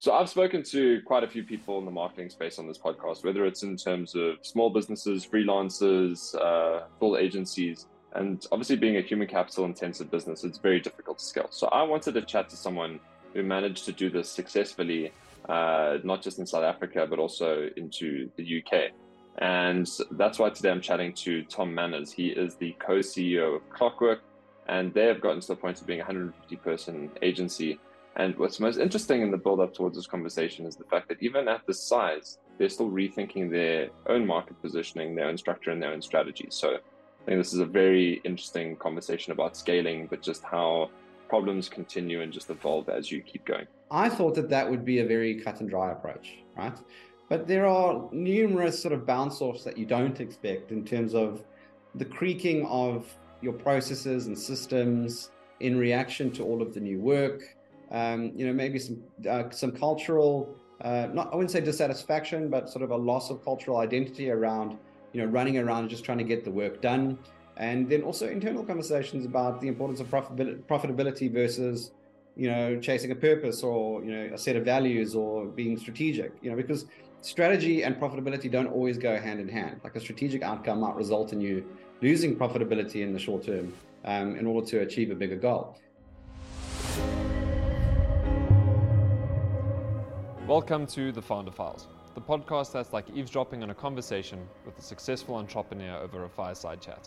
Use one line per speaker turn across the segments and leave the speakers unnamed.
So I've spoken to quite a few people in the marketing space on this podcast, whether it's in terms of small businesses, freelancers, uh, full agencies, and obviously being a human capital intensive business, it's very difficult to scale. So I wanted to chat to someone who managed to do this successfully, uh, not just in South Africa, but also into the UK. And that's why today I'm chatting to Tom Manners. He is the co-CEO of Clockwork, and they have gotten to the point of being a 150 person agency and what's most interesting in the build up towards this conversation is the fact that even at this size, they're still rethinking their own market positioning, their own structure, and their own strategy. So I think this is a very interesting conversation about scaling, but just how problems continue and just evolve as you keep going.
I thought that that would be a very cut and dry approach, right? But there are numerous sort of bounce offs that you don't expect in terms of the creaking of your processes and systems in reaction to all of the new work, um, you know, maybe some uh, some cultural, uh, not I wouldn't say dissatisfaction, but sort of a loss of cultural identity around, you know, running around just trying to get the work done, and then also internal conversations about the importance of profitability, profitability versus, you know, chasing a purpose or you know a set of values or being strategic, you know, because strategy and profitability don't always go hand in hand. Like a strategic outcome might result in you losing profitability in the short term um, in order to achieve a bigger goal.
Welcome to The Founder Files, the podcast that's like eavesdropping on a conversation with a successful entrepreneur over a fireside chat.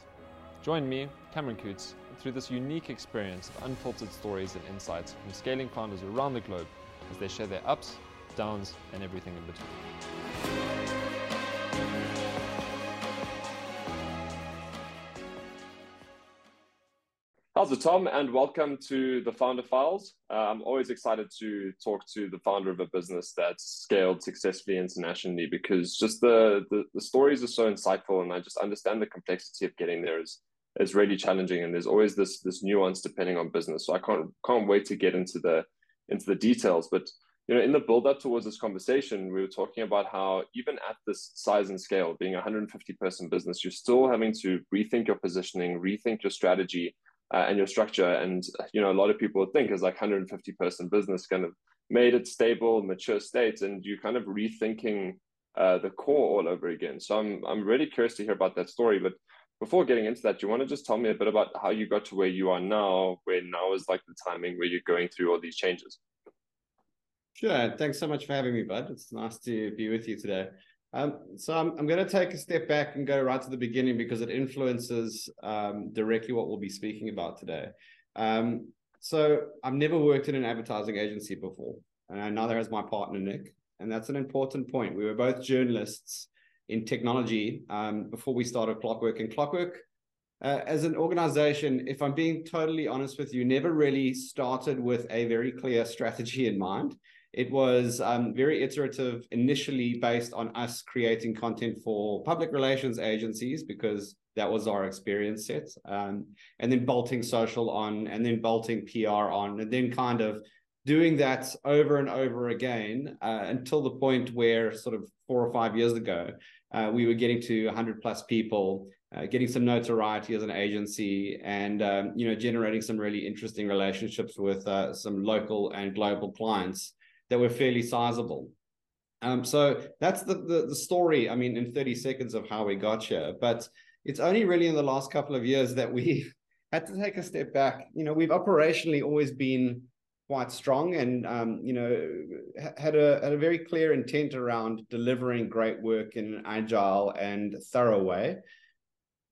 Join me, Cameron Coutts, through this unique experience of unfiltered stories and insights from scaling founders around the globe as they share their ups, downs, and everything in between.
How's it, Tom? And welcome to the Founder Files. Uh, I'm always excited to talk to the founder of a business that's scaled successfully internationally because just the, the, the stories are so insightful, and I just understand the complexity of getting there is is really challenging, and there's always this this nuance depending on business. So I can't can't wait to get into the into the details. But you know, in the build up towards this conversation, we were talking about how even at this size and scale, being a 150 person business, you're still having to rethink your positioning, rethink your strategy uh, and your structure. And you know, a lot of people think is like 150 person business kind of made it stable, mature state, and you're kind of rethinking uh, the core all over again. So I'm I'm really curious to hear about that story. But before getting into that, do you want to just tell me a bit about how you got to where you are now, where now is like the timing where you're going through all these changes?
Sure. Thanks so much for having me, bud. It's nice to be with you today. Um, so I'm, I'm going to take a step back and go right to the beginning because it influences um, directly what we'll be speaking about today. Um, so I've never worked in an advertising agency before, and neither has my partner Nick, and that's an important point. We were both journalists in technology um, before we started Clockwork, and Clockwork. Uh, as an organization, if I'm being totally honest with you, never really started with a very clear strategy in mind. It was um, very iterative, initially based on us creating content for public relations agencies because that was our experience set, um, and then bolting social on, and then bolting PR on, and then kind of doing that over and over again uh, until the point where, sort of four or five years ago, uh, we were getting to 100 plus people. Uh, getting some notoriety as an agency and um, you know generating some really interesting relationships with uh, some local and global clients that were fairly sizable. Um, so that's the, the, the story. I mean, in 30 seconds of how we got here, but it's only really in the last couple of years that we had to take a step back. You know, we've operationally always been quite strong, and um, you know, had a had a very clear intent around delivering great work in an agile and thorough way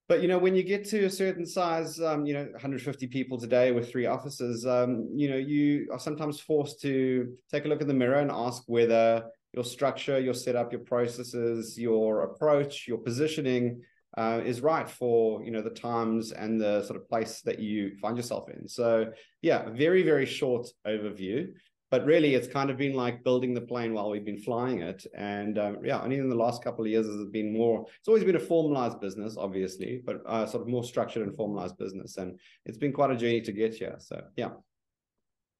but you know when you get to a certain size um, you know 150 people today with three offices um, you know you are sometimes forced to take a look in the mirror and ask whether your structure your setup your processes your approach your positioning uh, is right for you know the times and the sort of place that you find yourself in. So yeah very very short overview but really it's kind of been like building the plane while we've been flying it and um, yeah only in the last couple of years has it been more it's always been a formalized business obviously but uh, sort of more structured and formalized business and it's been quite a journey to get here so yeah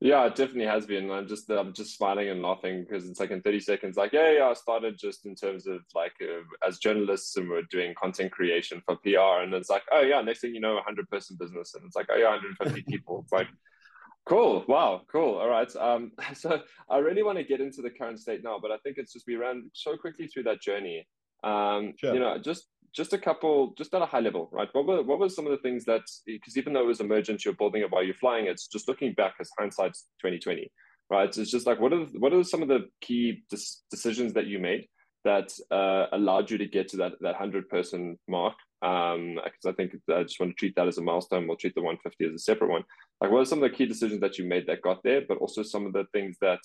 yeah, it definitely has been. I'm just I'm just smiling and laughing because it's like in 30 seconds, like yeah, yeah. I started just in terms of like uh, as journalists and we're doing content creation for PR, and it's like oh yeah, next thing you know, 100 person business, and it's like oh yeah, 150 people. It's like Cool. Wow. Cool. All right. Um, so I really want to get into the current state now, but I think it's just we ran so quickly through that journey. Um, sure. You know, just just a couple, just at a high level, right? What were what were some of the things that because even though it was emergent, you're building it while you're flying. It's just looking back as hindsight's twenty twenty, right? It's just like what are what are some of the key dis- decisions that you made that uh, allowed you to get to that that hundred person mark? Um, because I think I just want to treat that as a milestone. We'll treat the one fifty as a separate one. Like, what are some of the key decisions that you made that got there? But also some of the things that,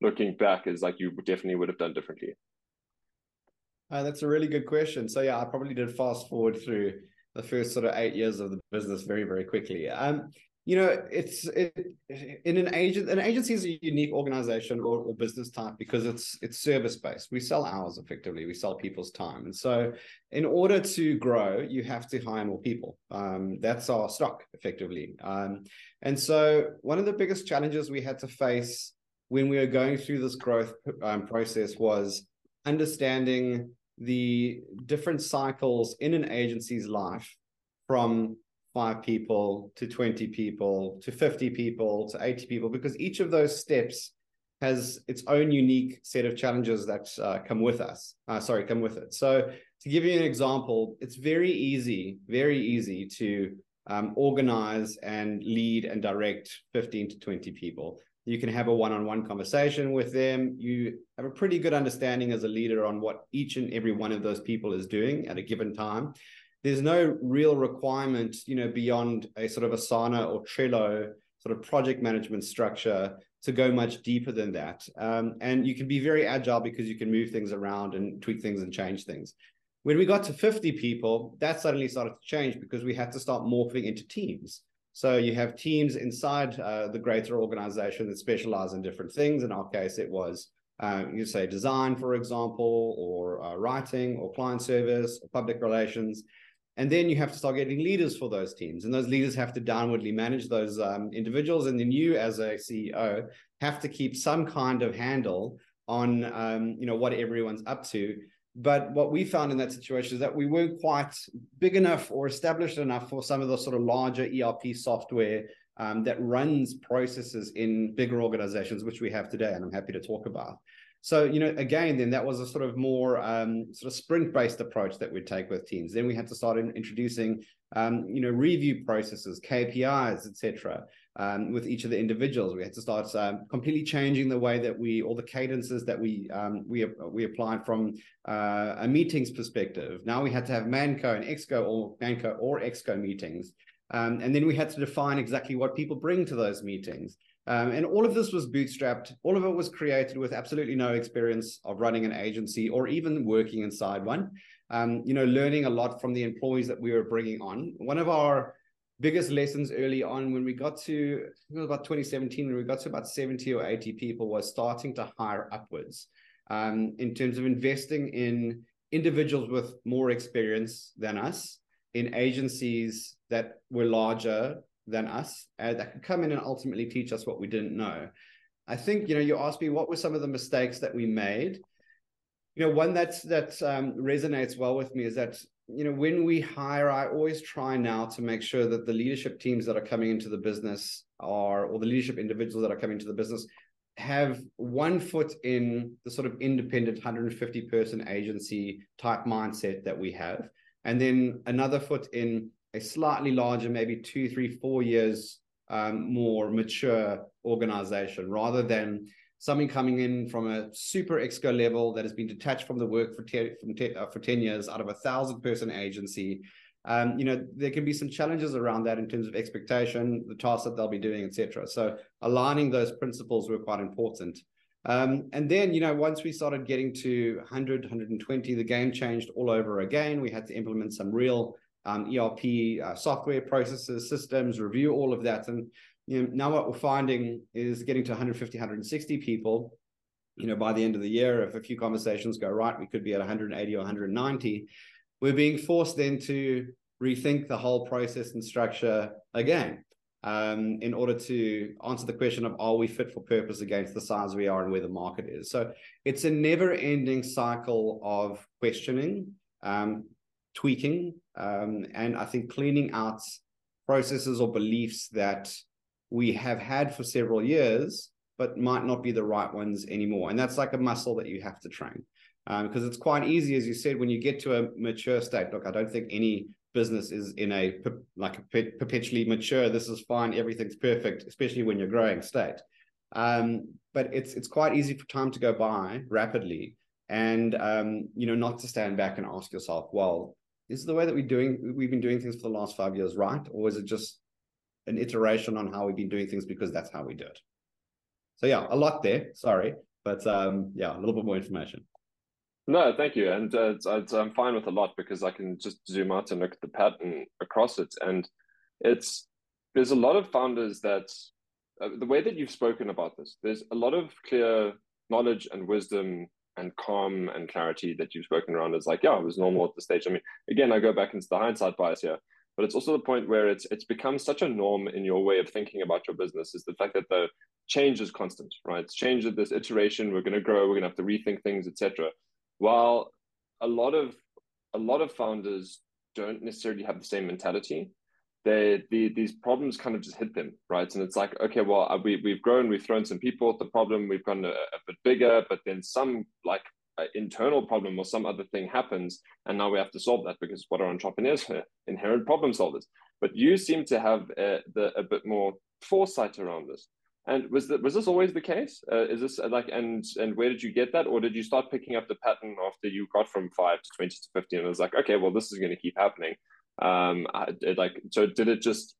looking back, is like you definitely would have done differently.
Uh, that's a really good question. So yeah, I probably did fast forward through the first sort of eight years of the business very, very quickly. Um, you know, it's it, in an agent. An agency is a unique organization or, or business type because it's it's service based. We sell hours effectively. We sell people's time, and so in order to grow, you have to hire more people. Um, that's our stock effectively. Um, and so one of the biggest challenges we had to face when we were going through this growth um, process was understanding the different cycles in an agency's life from five people to 20 people to 50 people to 80 people because each of those steps has its own unique set of challenges that uh, come with us uh, sorry come with it. So to give you an example it's very easy very easy to um, organize and lead and direct 15 to 20 people. You can have a one-on-one conversation with them. You have a pretty good understanding as a leader on what each and every one of those people is doing at a given time there's no real requirement you know beyond a sort of asana or trello sort of project management structure to go much deeper than that um, and you can be very agile because you can move things around and tweak things and change things when we got to 50 people that suddenly started to change because we had to start morphing into teams so you have teams inside uh, the greater organization that specialize in different things. In our case, it was uh, you say design, for example, or uh, writing, or client service, or public relations. And then you have to start getting leaders for those teams, and those leaders have to downwardly manage those um, individuals. And then you, as a CEO, have to keep some kind of handle on um, you know what everyone's up to but what we found in that situation is that we weren't quite big enough or established enough for some of the sort of larger ERP software um, that runs processes in bigger organizations, which we have today, and I'm happy to talk about. So, you know, again, then that was a sort of more um, sort of sprint-based approach that we'd take with teams. Then we had to start in introducing, um, you know, review processes, KPIs, etc um, with each of the individuals. We had to start um, completely changing the way that we, all the cadences that we um, we we applied from uh, a meetings perspective. Now we had to have Manco and Exco or Manco or Exco meetings, um, and then we had to define exactly what people bring to those meetings. Um, and all of this was bootstrapped. All of it was created with absolutely no experience of running an agency or even working inside one. Um, you know, learning a lot from the employees that we were bringing on. One of our biggest lessons early on when we got to it was about 2017 when we got to about 70 or 80 people was starting to hire upwards um, in terms of investing in individuals with more experience than us in agencies that were larger than us uh, that could come in and ultimately teach us what we didn't know i think you know you asked me what were some of the mistakes that we made you know one that's that um, resonates well with me is that you know, when we hire, I always try now to make sure that the leadership teams that are coming into the business are, or the leadership individuals that are coming to the business have one foot in the sort of independent 150 person agency type mindset that we have. And then another foot in a slightly larger, maybe two, three, four years um, more mature organization rather than something coming in from a super exco level that has been detached from the work for, te- te- uh, for 10 years out of a thousand person agency. Um, you know there can be some challenges around that in terms of expectation the tasks that they'll be doing etc so aligning those principles were quite important. Um, and then you know once we started getting to 100 120 the game changed all over again. We had to implement some real um, erp uh, software processes systems review all of that and you know, now what we're finding is getting to 150, 160 people. You know, by the end of the year, if a few conversations go right, we could be at 180 or 190. We're being forced then to rethink the whole process and structure again um, in order to answer the question of are we fit for purpose against the size we are and where the market is. So it's a never ending cycle of questioning, um, tweaking, um, and I think cleaning out processes or beliefs that we have had for several years, but might not be the right ones anymore. And that's like a muscle that you have to train. Because um, it's quite easy, as you said, when you get to a mature state. Look, I don't think any business is in a like a perpetually mature. This is fine, everything's perfect, especially when you're growing state. Um, but it's it's quite easy for time to go by rapidly, and um, you know not to stand back and ask yourself, well, is the way that we're doing we've been doing things for the last five years right, or is it just an iteration on how we've been doing things because that's how we do it? So yeah, a lot there. Sorry, but um, yeah, a little bit more information.
No, thank you, and uh, it's, it's, I'm fine with a lot because I can just zoom out and look at the pattern across it, and it's there's a lot of founders that uh, the way that you've spoken about this, there's a lot of clear knowledge and wisdom and calm and clarity that you've spoken around. is like, yeah, it was normal at the stage. I mean, again, I go back into the hindsight bias here, but it's also the point where it's it's become such a norm in your way of thinking about your business is the fact that the change is constant, right? It's change at this iteration. We're to grow. We're to have to rethink things, etc. While a lot of a lot of founders don't necessarily have the same mentality they the, these problems kind of just hit them right? And it's like okay well uh, we, we've grown we've thrown some people at the problem we've gone a, a bit bigger but then some like uh, internal problem or some other thing happens and now we have to solve that because what are entrepreneurs? Inherent problem solvers. But you seem to have a, uh, the, a bit more foresight around this. And was that was this always the case? Uh, is this like and and where did you get that? Or did you start picking up the pattern after you got from 5 to 20 to 50 and it was like okay well this is going to keep happening um, it, like, so did it just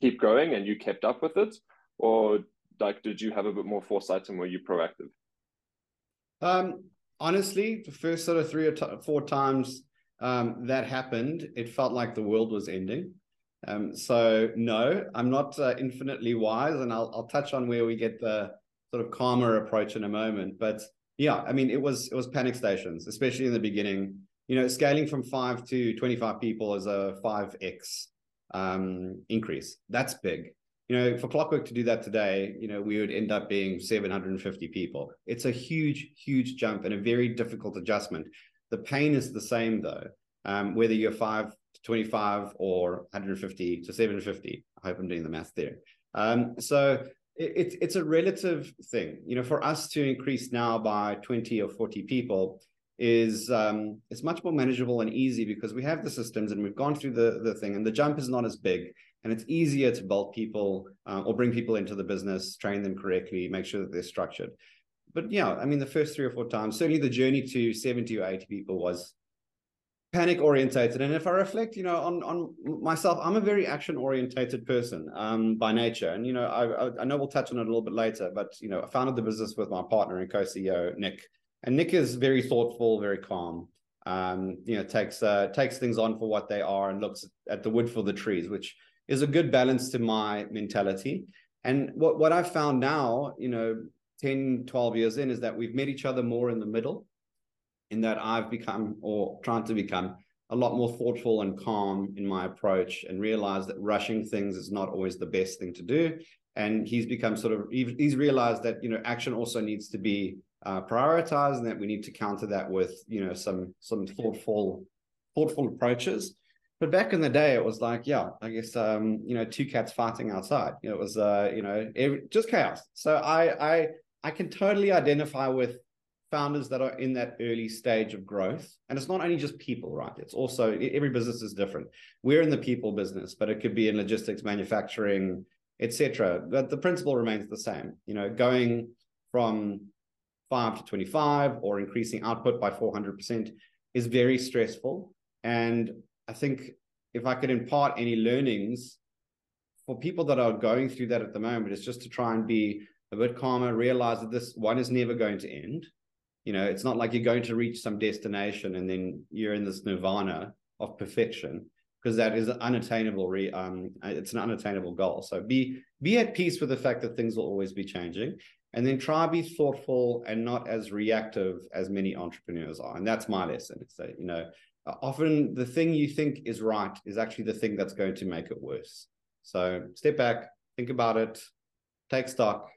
keep going and you kept up with it, or like, did you have a bit more foresight and were you proactive?
Um, honestly, the first sort of three or t- four times um, that happened, it felt like the world was ending. Um, so no, I'm not uh, infinitely wise, and I'll I'll touch on where we get the sort of calmer approach in a moment. But yeah, I mean, it was it was panic stations, especially in the beginning you know, scaling from five to 25 people is a 5x um, increase. That's big. You know, for Clockwork to do that today, you know, we would end up being 750 people. It's a huge, huge jump and a very difficult adjustment. The pain is the same though, um, whether you're five to 25 or 150 to 750. I hope I'm doing the math there. Um, so it, it's a relative thing. You know, for us to increase now by 20 or 40 people, is um, it's much more manageable and easy because we have the systems and we've gone through the, the thing and the jump is not as big and it's easier to bulk people uh, or bring people into the business, train them correctly, make sure that they're structured. But yeah, I mean, the first three or four times, certainly the journey to 70 or 80 people was panic orientated. And if I reflect, you know, on, on myself, I'm a very action orientated person um, by nature. And, you know, I, I know we'll touch on it a little bit later, but, you know, I founded the business with my partner and co-CEO, Nick, and Nick is very thoughtful, very calm. Um, you know, takes uh, takes things on for what they are and looks at the wood for the trees, which is a good balance to my mentality. And what what I've found now, you know, 10, 12 years in, is that we've met each other more in the middle, in that I've become or trying to become a lot more thoughtful and calm in my approach and realize that rushing things is not always the best thing to do. And he's become sort of he's realized that you know action also needs to be uh, prioritize and that we need to counter that with you know some some thoughtful thoughtful approaches. But back in the day it was like yeah i guess um you know two cats fighting outside. It was uh you know it, just chaos. So i i i can totally identify with founders that are in that early stage of growth. And it's not only just people right? It's also every business is different. We're in the people business but it could be in logistics manufacturing etc but the principle remains the same you know going from 5 to 25 or increasing output by 400% is very stressful. And I think if I could impart any learnings for people that are going through that at the moment, it's just to try and be a bit calmer, realize that this one is never going to end. You know, it's not like you're going to reach some destination and then you're in this nirvana of perfection because that is unattainable. Re, um, it's an unattainable goal. So be be at peace with the fact that things will always be changing, and then try be thoughtful and not as reactive as many entrepreneurs are and that's my lesson it's that you know often the thing you think is right is actually the thing that's going to make it worse so step back think about it take stock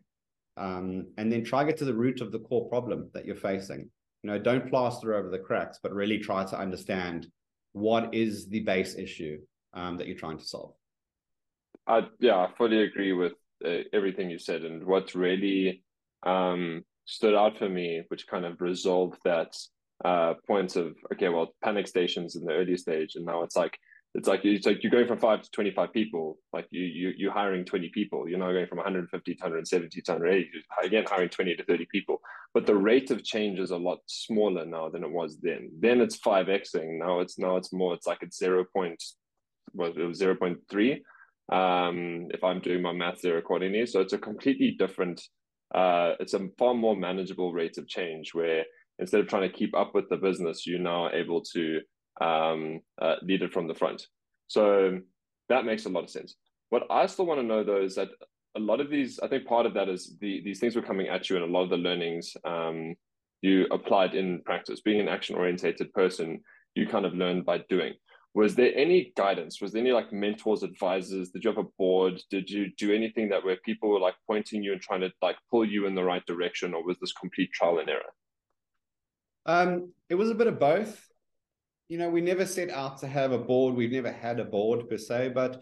um, and then try get to the root of the core problem that you're facing you know don't plaster over the cracks but really try to understand what is the base issue um, that you're trying to solve?
I, yeah, I fully agree with uh, everything you said, and what really um, stood out for me, which kind of resolved that uh, point of okay, well, panic stations in the early stage, and now it's like it's like it's like you're going from five to 25 people like you, you you're hiring 20 people. You're now going from 150 to 170 to 180 again hiring 20 to 30 people. But the rate of change is a lot smaller now than it was then. Then it's 5xing now it's now it's more it's like it's 0 point was it was 0.3 um if i'm doing my math there accordingly. So it's a completely different uh it's a far more manageable rate of change where instead of trying to keep up with the business you're now able to um, uh, lead it from the front. So that makes a lot of sense. What I still want to know though is that a lot of these, I think part of that is the these things were coming at you, and a lot of the learnings um, you applied in practice. Being an action orientated person, you kind of learned by doing. Was there any guidance? Was there any like mentors, advisors? Did you have a board? Did you do anything that where people were like pointing you and trying to like pull you in the right direction, or was this complete trial and error?
Um, it was a bit of both you know, we never set out to have a board. We've never had a board per se, but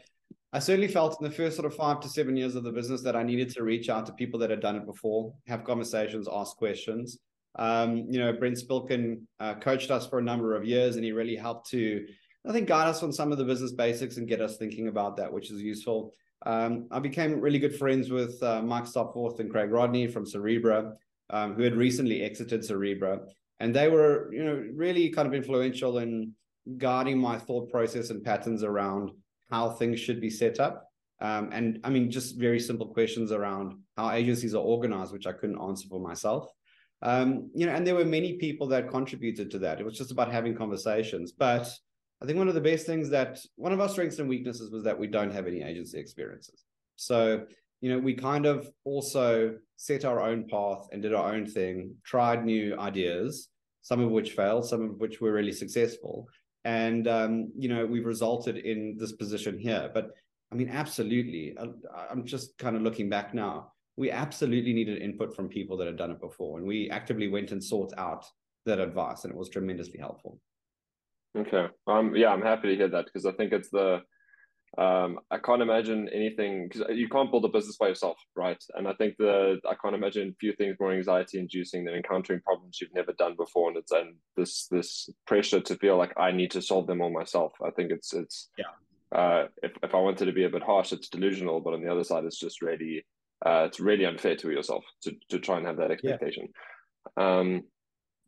I certainly felt in the first sort of five to seven years of the business that I needed to reach out to people that had done it before, have conversations, ask questions. Um, you know, Brent Spilkin uh, coached us for a number of years, and he really helped to, I think, guide us on some of the business basics and get us thinking about that, which is useful. Um, I became really good friends with uh, Mike Stopforth and Craig Rodney from Cerebra, um, who had recently exited Cerebra and they were you know really kind of influential in guiding my thought process and patterns around how things should be set up. Um, and i mean just very simple questions around how agencies are organized which i couldn't answer for myself. Um, you know and there were many people that contributed to that. It was just about having conversations. But i think one of the best things that one of our strengths and weaknesses was that we don't have any agency experiences. So you know, we kind of also set our own path and did our own thing, tried new ideas, some of which failed, some of which were really successful. And, um, you know, we've resulted in this position here. But I mean, absolutely. Uh, I'm just kind of looking back now. We absolutely needed input from people that had done it before. And we actively went and sought out that advice, and it was tremendously helpful.
Okay. Um, yeah, I'm happy to hear that because I think it's the um, I can't imagine anything because you can't build a business by yourself, right? And I think the I can't imagine few things more anxiety inducing than encountering problems you've never done before, and it's and this this pressure to feel like I need to solve them all myself. I think it's it's
yeah.
Uh, if if I wanted to be a bit harsh, it's delusional, but on the other side, it's just really uh, it's really unfair to yourself to to try and have that expectation. Yeah. Um,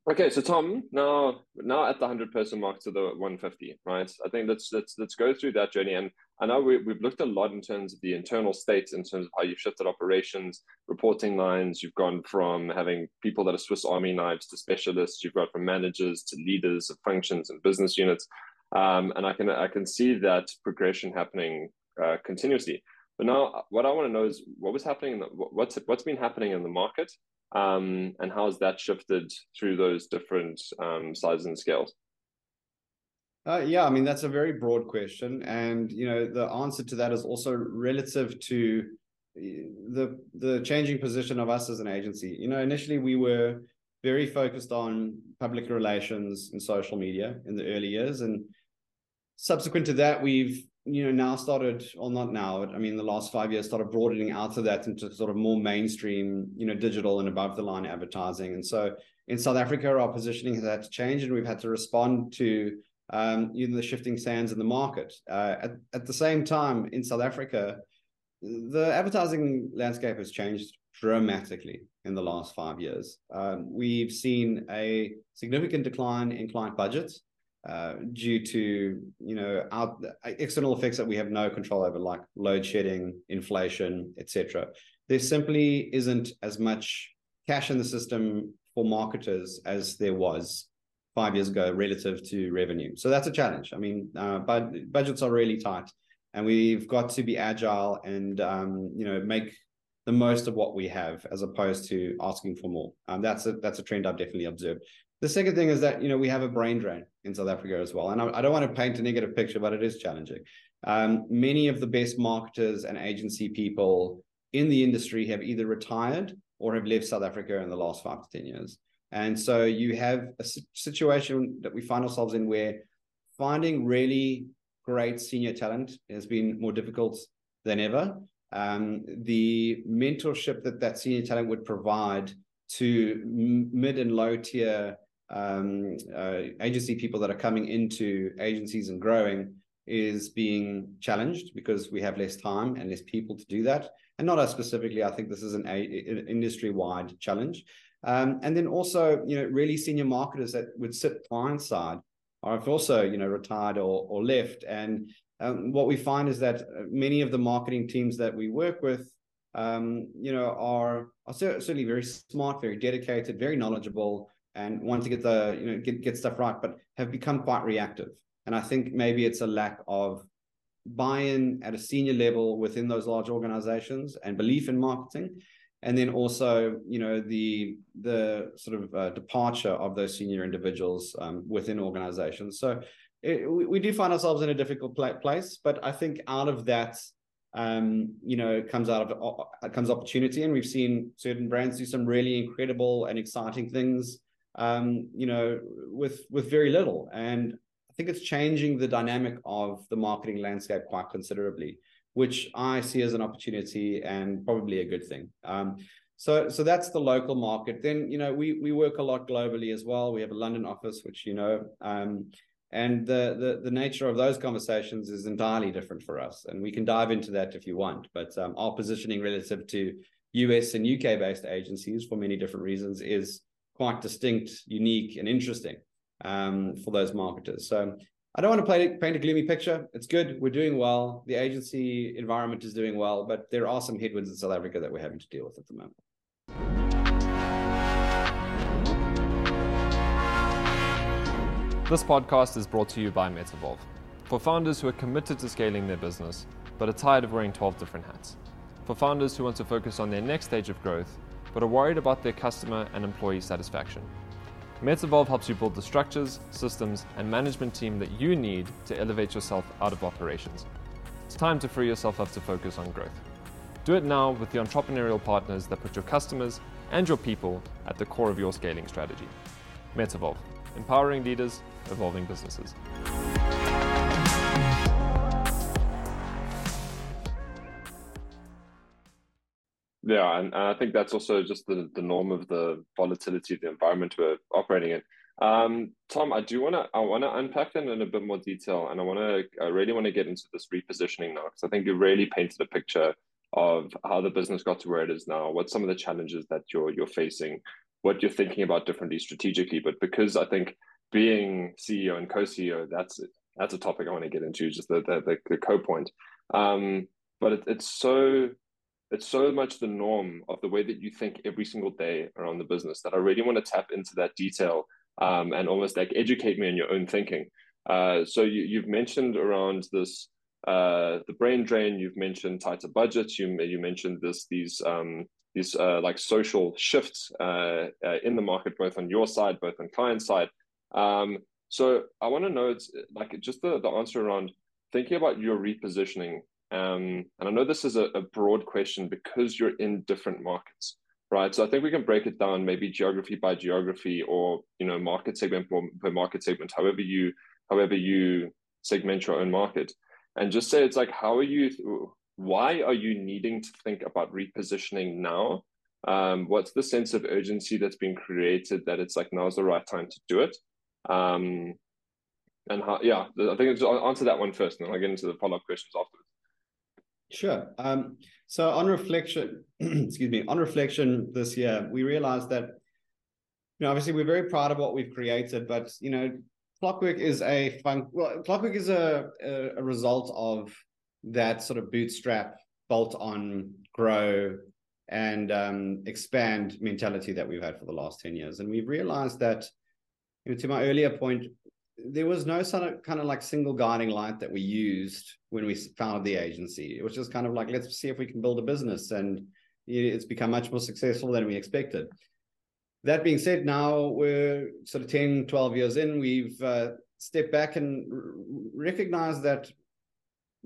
Okay, so Tom, now now at the hundred person mark to the one fifty, right? I think let's let's let's go through that journey. And I know we, we've looked a lot in terms of the internal states, in terms of how you've shifted operations, reporting lines. You've gone from having people that are Swiss Army knives to specialists. You've gone from managers to leaders of functions and business units. Um, and I can I can see that progression happening uh, continuously. But now, what I want to know is what was happening. In The, what's what's been happening in the market, um, and how has that shifted through those different um, sizes and scales?
Uh, yeah, I mean that's a very broad question, and you know the answer to that is also relative to the the changing position of us as an agency. You know, initially we were very focused on public relations and social media in the early years, and subsequent to that, we've you know now started or not now i mean the last five years started broadening out of that into sort of more mainstream you know digital and above the line advertising and so in south africa our positioning has had to change and we've had to respond to um, even the shifting sands in the market uh, at, at the same time in south africa the advertising landscape has changed dramatically in the last five years um, we've seen a significant decline in client budgets uh, due to you know external effects that we have no control over, like load shedding, inflation, etc. There simply isn't as much cash in the system for marketers as there was five years ago relative to revenue. So that's a challenge. I mean, uh, but budgets are really tight, and we've got to be agile and um, you know make the most of what we have as opposed to asking for more. Um, that's a that's a trend I've definitely observed. The second thing is that you know we have a brain drain in South Africa as well, and I, I don't want to paint a negative picture, but it is challenging. Um, many of the best marketers and agency people in the industry have either retired or have left South Africa in the last five to ten years, and so you have a situation that we find ourselves in where finding really great senior talent has been more difficult than ever. um, the mentorship that that senior talent would provide to mid and low tier um, uh, agency people that are coming into agencies and growing is being challenged because we have less time and less people to do that. And not us specifically. I think this is an, an industry wide challenge. Um, and then also, you know, really senior marketers that would sit client side are also, you know, retired or, or left. And um, what we find is that many of the marketing teams that we work with, um, you know, are, are certainly very smart, very dedicated, very knowledgeable, and want to get the, you know, get, get stuff right, but have become quite reactive. And I think maybe it's a lack of buy-in at a senior level within those large organizations and belief in marketing and then also you know the the sort of uh, departure of those senior individuals um, within organizations. So it, we, we, do find ourselves in a difficult place but i think out of that um, you know comes out of uh, comes opportunity. And we've seen certain brands do some really incredible and exciting things um, you know with with very little. And I think it's changing the dynamic of the marketing landscape quite considerably, which I see as an opportunity and probably a good thing. Um, so, so that's the local market. Then, you know, we we work a lot globally as well. We have a London office, which you know, um, and the, the the nature of those conversations is entirely different for us. And we can dive into that if you want. But um, our positioning relative to US and UK based agencies, for many different reasons, is quite distinct, unique, and interesting um, for those marketers. So I don't want to play, paint a gloomy picture. It's good. We're doing well. The agency environment is doing well, but there are some headwinds in South Africa that we're having to deal with at the moment.
This podcast is brought to you by Metavolve. For founders who are committed to scaling their business, but are tired of wearing 12 different hats. For founders who want to focus on their next stage of growth, but are worried about their customer and employee satisfaction. Metavolve helps you build the structures, systems, and management team that you need to elevate yourself out of operations. It's time to free yourself up to focus on growth. Do it now with the entrepreneurial partners that put your customers and your people at the core of your scaling strategy. Metavolve, empowering leaders, evolving businesses.
Yeah, and, and I think that's also just the, the norm of the volatility of the environment we're operating in. Um, Tom, I do want to I want to unpack that in a bit more detail, and I want to I really want to get into this repositioning now because I think you really painted a picture of how the business got to where it is now, what some of the challenges that you're you're facing, what you're thinking about differently strategically. But because I think being CEO and co-CEO, that's that's a topic I want to get into, just the the, the, the co-point. Um, but it, it's so it's so much the norm of the way that you think every single day around the business that I really want to tap into that detail um, and almost like educate me in your own thinking. Uh, so you, you've mentioned around this uh, the brain drain. You've mentioned tighter budgets. You you mentioned this these um, these uh, like social shifts uh, uh, in the market, both on your side, both on client side. Um, so I want to know it's like just the the answer around thinking about your repositioning um, and I know this is a, a broad question because you're in different markets, right? So I think we can break it down maybe geography by geography or you know market segment per market segment, however you however you segment your own market, and just say it's like how are you why are you needing to think about repositioning now? Um, what's the sense of urgency that's been created that it's like now's the right time to do it? Um, and how, yeah, I think I'll answer that one first, and then I'll get into the follow up questions afterwards.
Sure. Um, so on reflection, excuse me, on reflection this year, we realized that, you know, obviously we're very proud of what we've created, but you know, Clockwork is a fun. Well, Clockwork is a, a, a result of that sort of bootstrap, bolt on, grow, and um, expand mentality that we've had for the last ten years, and we've realized that, you know, to my earlier point, there was no sort of kind of like single guiding light that we used when we founded the agency. It was just kind of like, let's see if we can build a business. And it's become much more successful than we expected. That being said, now we're sort of 10, 12 years in, we've uh, stepped back and recognized that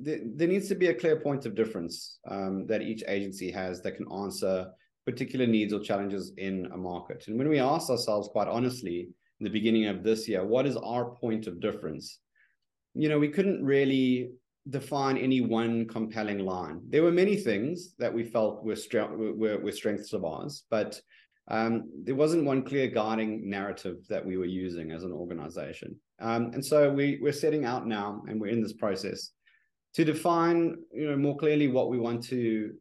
th- there needs to be a clear point of difference um, that each agency has that can answer particular needs or challenges in a market. And when we ask ourselves quite honestly, in the beginning of this year, what is our point of difference? You know, we couldn't really define any one compelling line. There were many things that we felt were, were, were strengths of ours, but um, there wasn't one clear guiding narrative that we were using as an organization. Um, and so we, we're setting out now, and we're in this process to define you know, more clearly what we want to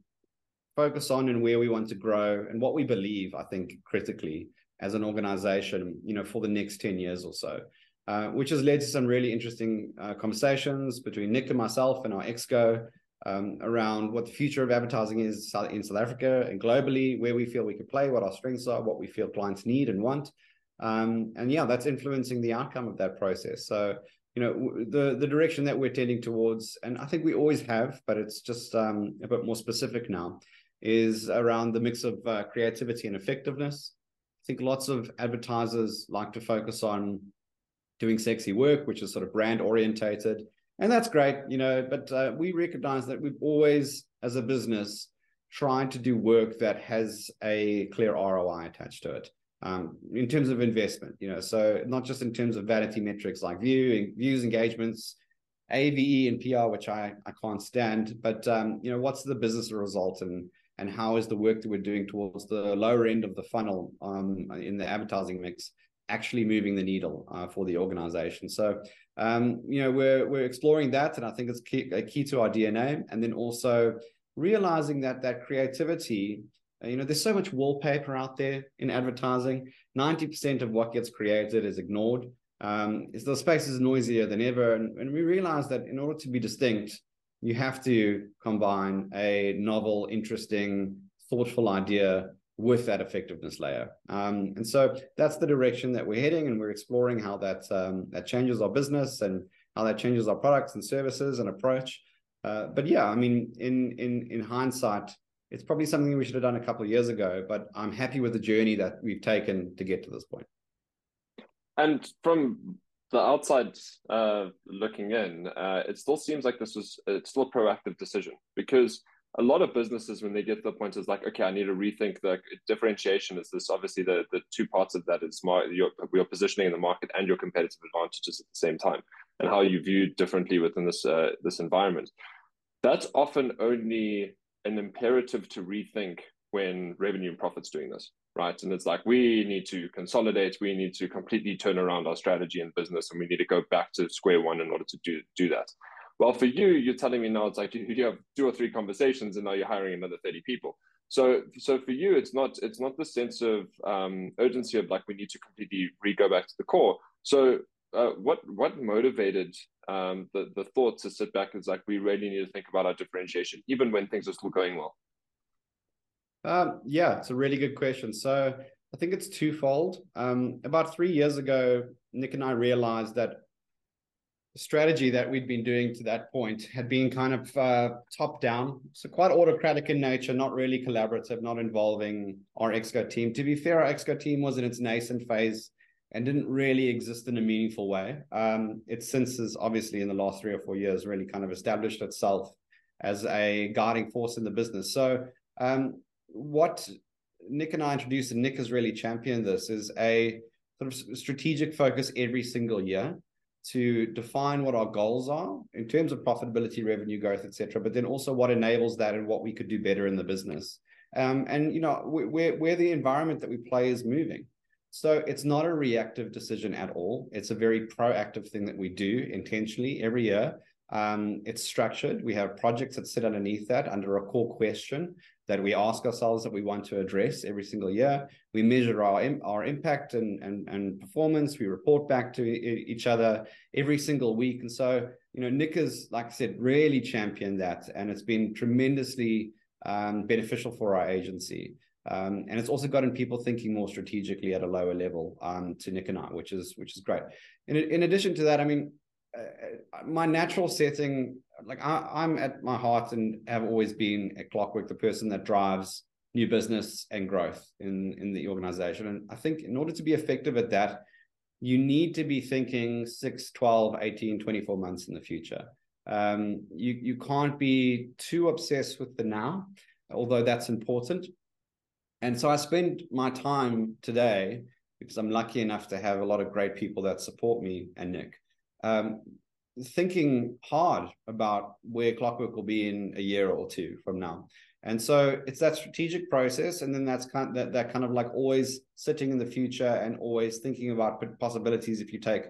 focus on and where we want to grow and what we believe, I think, critically as an organization, you know, for the next 10 years or so. Uh, which has led to some really interesting uh, conversations between Nick and myself and our exco um, around what the future of advertising is in South Africa and globally, where we feel we could play, what our strengths are, what we feel clients need and want. Um, and yeah, that's influencing the outcome of that process. So, you know, the the direction that we're tending towards, and I think we always have, but it's just um, a bit more specific now, is around the mix of uh, creativity and effectiveness. I think lots of advertisers like to focus on doing sexy work, which is sort of brand orientated. And that's great, you know, but uh, we recognize that we've always, as a business, tried to do work that has a clear ROI attached to it. Um, in terms of investment, you know, so not just in terms of vanity metrics like view, views, engagements, AVE and PR, which I, I can't stand, but um, you know, what's the business result and and how is the work that we're doing towards the lower end of the funnel um, in the advertising mix actually moving the needle uh, for the organization. So, um, you know, we're we're exploring that, and I think it's key, key to our DNA. And then also realizing that that creativity, uh, you know, there's so much wallpaper out there in advertising. Ninety percent of what gets created is ignored. Um, the space is noisier than ever, and, and we realize that in order to be distinct, you have to combine a novel, interesting, thoughtful idea with that effectiveness layer. Um, and so that's the direction that we're heading, and we're exploring how that um, that changes our business and how that changes our products and services and approach. Uh, but yeah, I mean, in in in hindsight, it's probably something we should have done a couple of years ago. But I'm happy with the journey that we've taken to get to this point.
And from the outside uh, looking in, uh, it still seems like this was it's still a proactive decision because a lot of businesses when they get to the point is like okay i need to rethink the differentiation. Is this obviously the the two parts of that is my your, your positioning in the market and your competitive advantages at the same time and how you view differently within this uh, this environment. That's often only an imperative to rethink when revenue and profits doing this right and it's like we need to consolidate we need to completely turn around our strategy and business and we need to go back to square one in order to do do that well, for you, you're telling me now it's like you have two or three conversations and now you're hiring another 30 people. So, so for you, it's not it's not the sense of um, urgency of like we need to completely re go back to the core. So, uh, what what motivated um, the the thought to sit back is like we really need to think about our differentiation, even when things are still going well.
Um, yeah, it's a really good question. So, I think it's twofold. Um, about three years ago, Nick and I realized that the strategy that we'd been doing to that point had been kind of uh, top down, so quite autocratic in nature, not really collaborative, not involving our Exco team. To be fair, our Exco team was in its nascent phase and didn't really exist in a meaningful way. Um, it since has obviously in the last three or four years really kind of established itself as a guiding force in the business. So um, what Nick and I introduced, and Nick has really championed this, is a sort of strategic focus every single year to define what our goals are in terms of profitability, revenue growth, etc. But then also what enables that and what we could do better in the business. Um, and you know where where the environment that we play is moving. So it's not a reactive decision at all. It's a very proactive thing that we do intentionally every year. Um, it's structured. We have projects that sit underneath that under a core question that we ask ourselves that we want to address every single year. We measure our our impact and and, and performance. We report back to each other every single week. And so, you know, Nick has, like I said, really championed that, and it's been tremendously um, beneficial for our agency. Um, and it's also gotten people thinking more strategically at a lower level um, to Nick and I, which is which is great. In in addition to that, I mean, uh, my natural setting like I, am at my heart and have always been at Clockwork the person that drives new business and growth in in the organization. And i think in order to be effective at that you need to be thinking 6 12 18 24 months in the future. Um, you you can't be too obsessed with the now although that's important. And so i spend my time today because i'm lucky enough to have a lot of great people that support me and nick um, thinking hard about where Clockwork will be in a year or two from now. And so it's that strategic process, and then that's kind of, that, that kind of like always sitting in the future and always thinking about possibilities if you take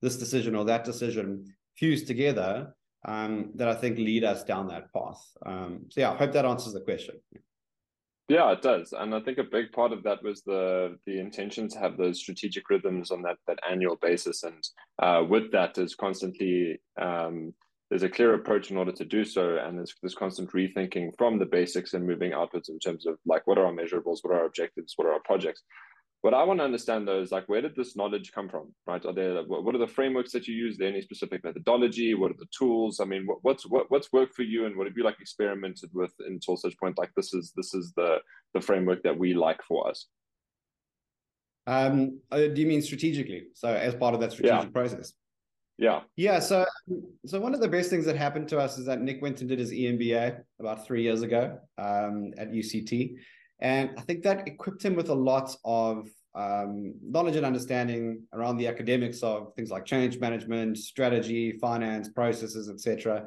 this decision or that decision fused together um, that I think lead us down that path. Um, so yeah, I hope that answers the question.
Yeah, it does, and I think a big part of that was the the intention to have those strategic rhythms on that that annual basis, and uh, with that is constantly um, there's a clear approach in order to do so, and there's this constant rethinking from the basics and moving outwards in terms of like what are our measurables, what are our objectives, what are our projects, what I want to understand though is like, where did this knowledge come from, right? Are there what are the frameworks that you use? There any specific methodology? What are the tools? I mean, what, what's what, what's worked for you, and what have you like experimented with until such point? Like this is this is the the framework that we like for us.
Um, uh, do you mean strategically? So as part of that strategic yeah. process.
Yeah.
Yeah. So, so one of the best things that happened to us is that Nick went and did his EMBA about three years ago um, at UCT, and I think that equipped him with a lot of um, knowledge and understanding around the academics of things like change management, strategy, finance, processes, etc.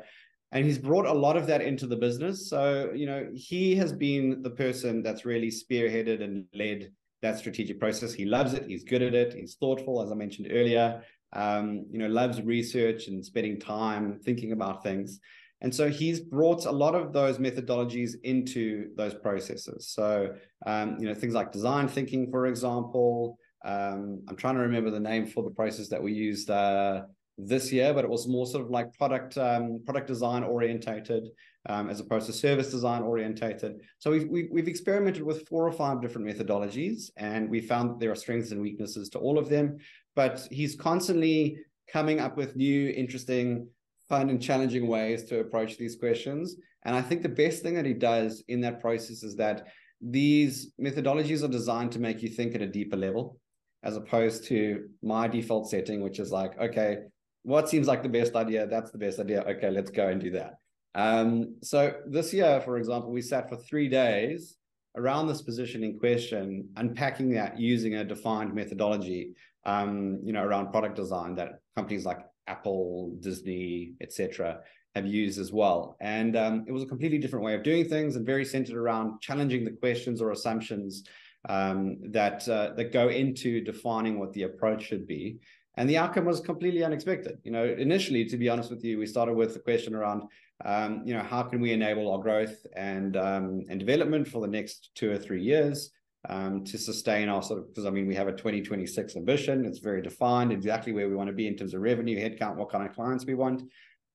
And he's brought a lot of that into the business. So, you know, he has been the person that's really spearheaded and led that strategic process. He loves it. He's good at it. He's thoughtful, as I mentioned earlier. Um, you know, loves research and spending time thinking about things. And so he's brought a lot of those methodologies into those processes. So, um, you know, things like design thinking, for example. Um, I'm trying to remember the name for the process that we used uh, this year, but it was more sort of like product um, product design orientated um, as opposed to service design orientated. So we've, we, we've experimented with four or five different methodologies, and we found that there are strengths and weaknesses to all of them. But he's constantly coming up with new, interesting fun and challenging ways to approach these questions. And I think the best thing that he does in that process is that these methodologies are designed to make you think at a deeper level, as opposed to my default setting, which is like, okay, what seems like the best idea? That's the best idea. Okay, let's go and do that. Um, so this year, for example, we sat for three days around this positioning question, unpacking that using a defined methodology, um, you know, around product design that companies like Apple, Disney, etc., have used as well. And um, it was a completely different way of doing things and very centered around challenging the questions or assumptions um, that uh, that go into defining what the approach should be. And the outcome was completely unexpected. You know, initially, to be honest with you, we started with the question around, um, you know, how can we enable our growth and um, and development for the next two or three years um, to sustain our sort of because I mean we have a 2026 ambition. It's very defined exactly where we want to be in terms of revenue, headcount, what kind of clients we want.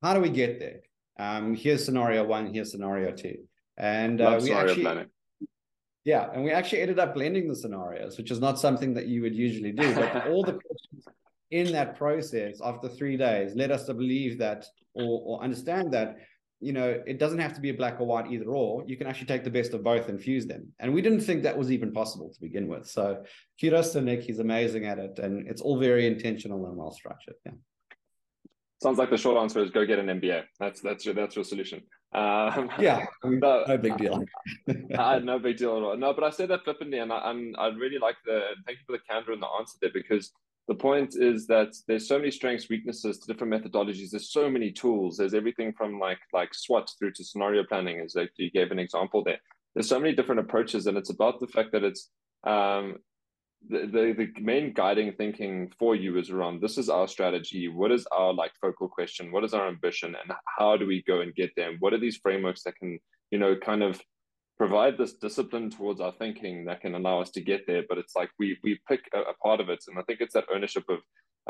How do we get there? Um, here's scenario one. Here's scenario two, and uh, we actually. Planning. Yeah, and we actually ended up blending the scenarios, which is not something that you would usually do. But all the questions in that process after three days led us to believe that or, or understand that you know, it doesn't have to be a black or white either or. You can actually take the best of both and fuse them. And we didn't think that was even possible to begin with. So kudos to Nick. He's amazing at it. And it's all very intentional and well structured. Yeah.
Sounds like the short answer is go get an MBA. That's that's your that's your solution.
Um, yeah, no, no, big deal.
uh, no big deal at all. No, but I said that flippantly, and I, am I really like the thank you for the candor and the answer there because the point is that there's so many strengths weaknesses to different methodologies. There's so many tools. There's everything from like like swot through to scenario planning as like you gave an example there. There's so many different approaches and it's about the fact that it's um the, the the main guiding thinking for you is around this is our strategy. What is our like focal question? What is our ambition? And how do we go and get there? And what are these frameworks that can you know kind of provide this discipline towards our thinking that can allow us to get there. But it's like we we pick a, a part of it, and I think it's that ownership of.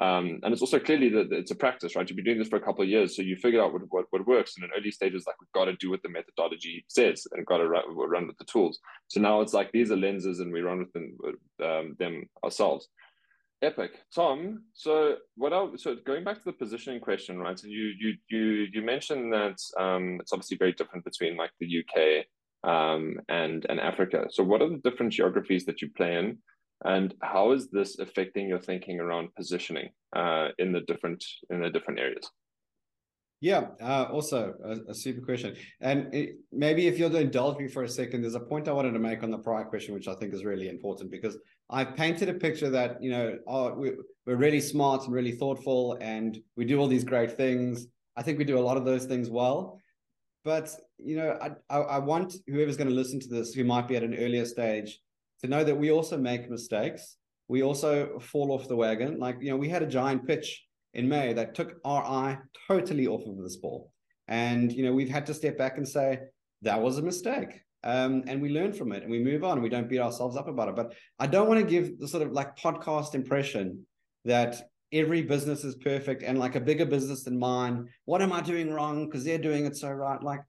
Um, and it's also clearly that it's a practice, right? You've been doing this for a couple of years, so you figure out what, what, what works. And in early stages, like we've got to do what the methodology says, and got to run, run with the tools. So now it's like these are lenses, and we run with them, um, them ourselves. Epic, Tom. So what? I, so going back to the positioning question, right? So you you you you mentioned that um, it's obviously very different between like the UK um, and and Africa. So, what are the different geographies that you play in, and how is this affecting your thinking around positioning uh, in the different in the different areas?
Yeah, uh, also a, a, super question. And it, maybe if you'll indulge me for a second, there's a point I wanted to make on the prior question, which I think is really important because I've painted a picture that you know oh, we're, we're really smart and really thoughtful, and we do all these great things. I think we do a lot of those things well, but you know, I I, want whoever's going to listen to this, who might be at an earlier stage, to know that we also make mistakes. We also fall off the wagon. Like you know, we had a giant pitch in May that took our eye totally off of this ball, and you know, we've had to step back and say that was a mistake um, and we learn from it and we move on. and We don't beat ourselves up about it. But I don't want to give the sort of like podcast impression that every business is perfect and like a bigger business than mine. What am I doing wrong? Because they're doing it so right. Like,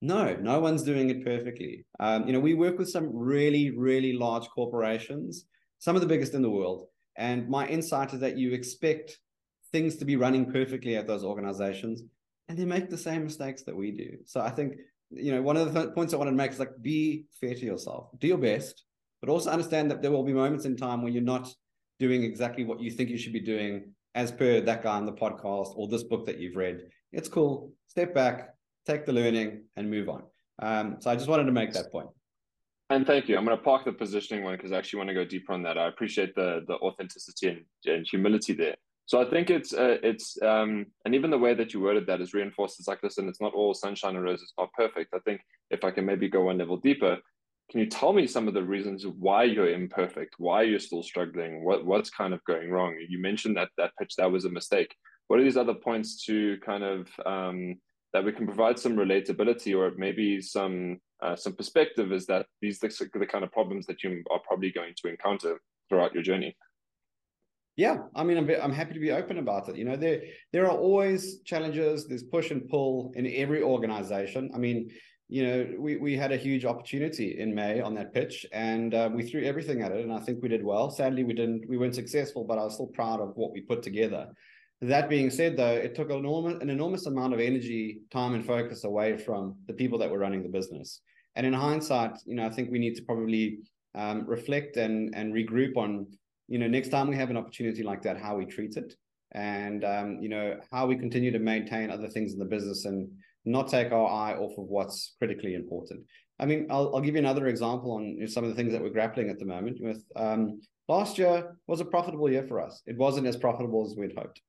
no, no one's doing it perfectly. Um, you know, we work with some really, really large corporations, some of the biggest in the world. And my insight is that you expect things to be running perfectly at those organizations and they make the same mistakes that we do. So I think you know, one of the points I wanted to make is like be fair to yourself, do your best, but also understand that there will be moments in time where you're not doing exactly what you think you should be doing as per that guy on the podcast or this book that you've read. It's cool. Step back, take the learning, and move on. Um, so I just wanted to make that point.
And thank you. I'm going to park the positioning one because I actually want to go deeper on that. I appreciate the the authenticity and, and humility there. So I think it's uh, it's um, and even the way that you worded that is reinforced. It's like listen, it's not all sunshine and roses, not perfect. I think if I can maybe go one level deeper, can you tell me some of the reasons why you're imperfect, why you're still struggling, what what's kind of going wrong? You mentioned that that pitch that was a mistake. What are these other points to kind of um, that we can provide some relatability or maybe some uh, some perspective? Is that these are the kind of problems that you are probably going to encounter throughout your journey?
Yeah, I mean, I'm I'm happy to be open about it. You know, there there are always challenges. There's push and pull in every organization. I mean, you know, we we had a huge opportunity in May on that pitch, and uh, we threw everything at it, and I think we did well. Sadly, we didn't we weren't successful, but I was still proud of what we put together. That being said, though, it took an enormous an enormous amount of energy, time, and focus away from the people that were running the business. And in hindsight, you know, I think we need to probably um, reflect and and regroup on you know, next time we have an opportunity like that, how we treat it and, um, you know, how we continue to maintain other things in the business and not take our eye off of what's critically important. I mean, I'll, I'll give you another example on some of the things that we're grappling at the moment with. Um, last year was a profitable year for us. It wasn't as profitable as we'd hoped.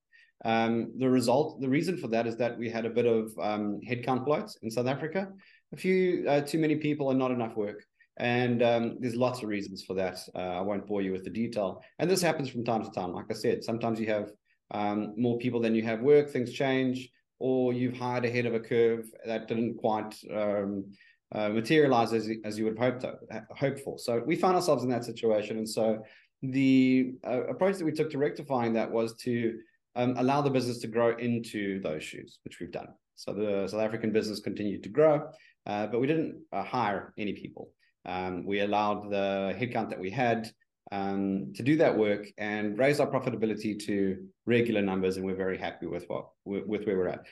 Um, the result, the reason for that is that we had a bit of um, headcount bloats in South Africa, a few uh, too many people and not enough work. And um, there's lots of reasons for that. Uh, I won't bore you with the detail. And this happens from time to time. Like I said, sometimes you have um, more people than you have work, things change, or you've hired ahead of a curve that didn't quite um, uh, materialize as, as you would hoped, to, hope for. So we found ourselves in that situation. And so the uh, approach that we took to rectifying that was to um, allow the business to grow into those shoes, which we've done. So the South African business continued to grow, uh, but we didn't uh, hire any people. Um, we allowed the headcount that we had um, to do that work and raise our profitability to regular numbers, and we're very happy with what with where we're at.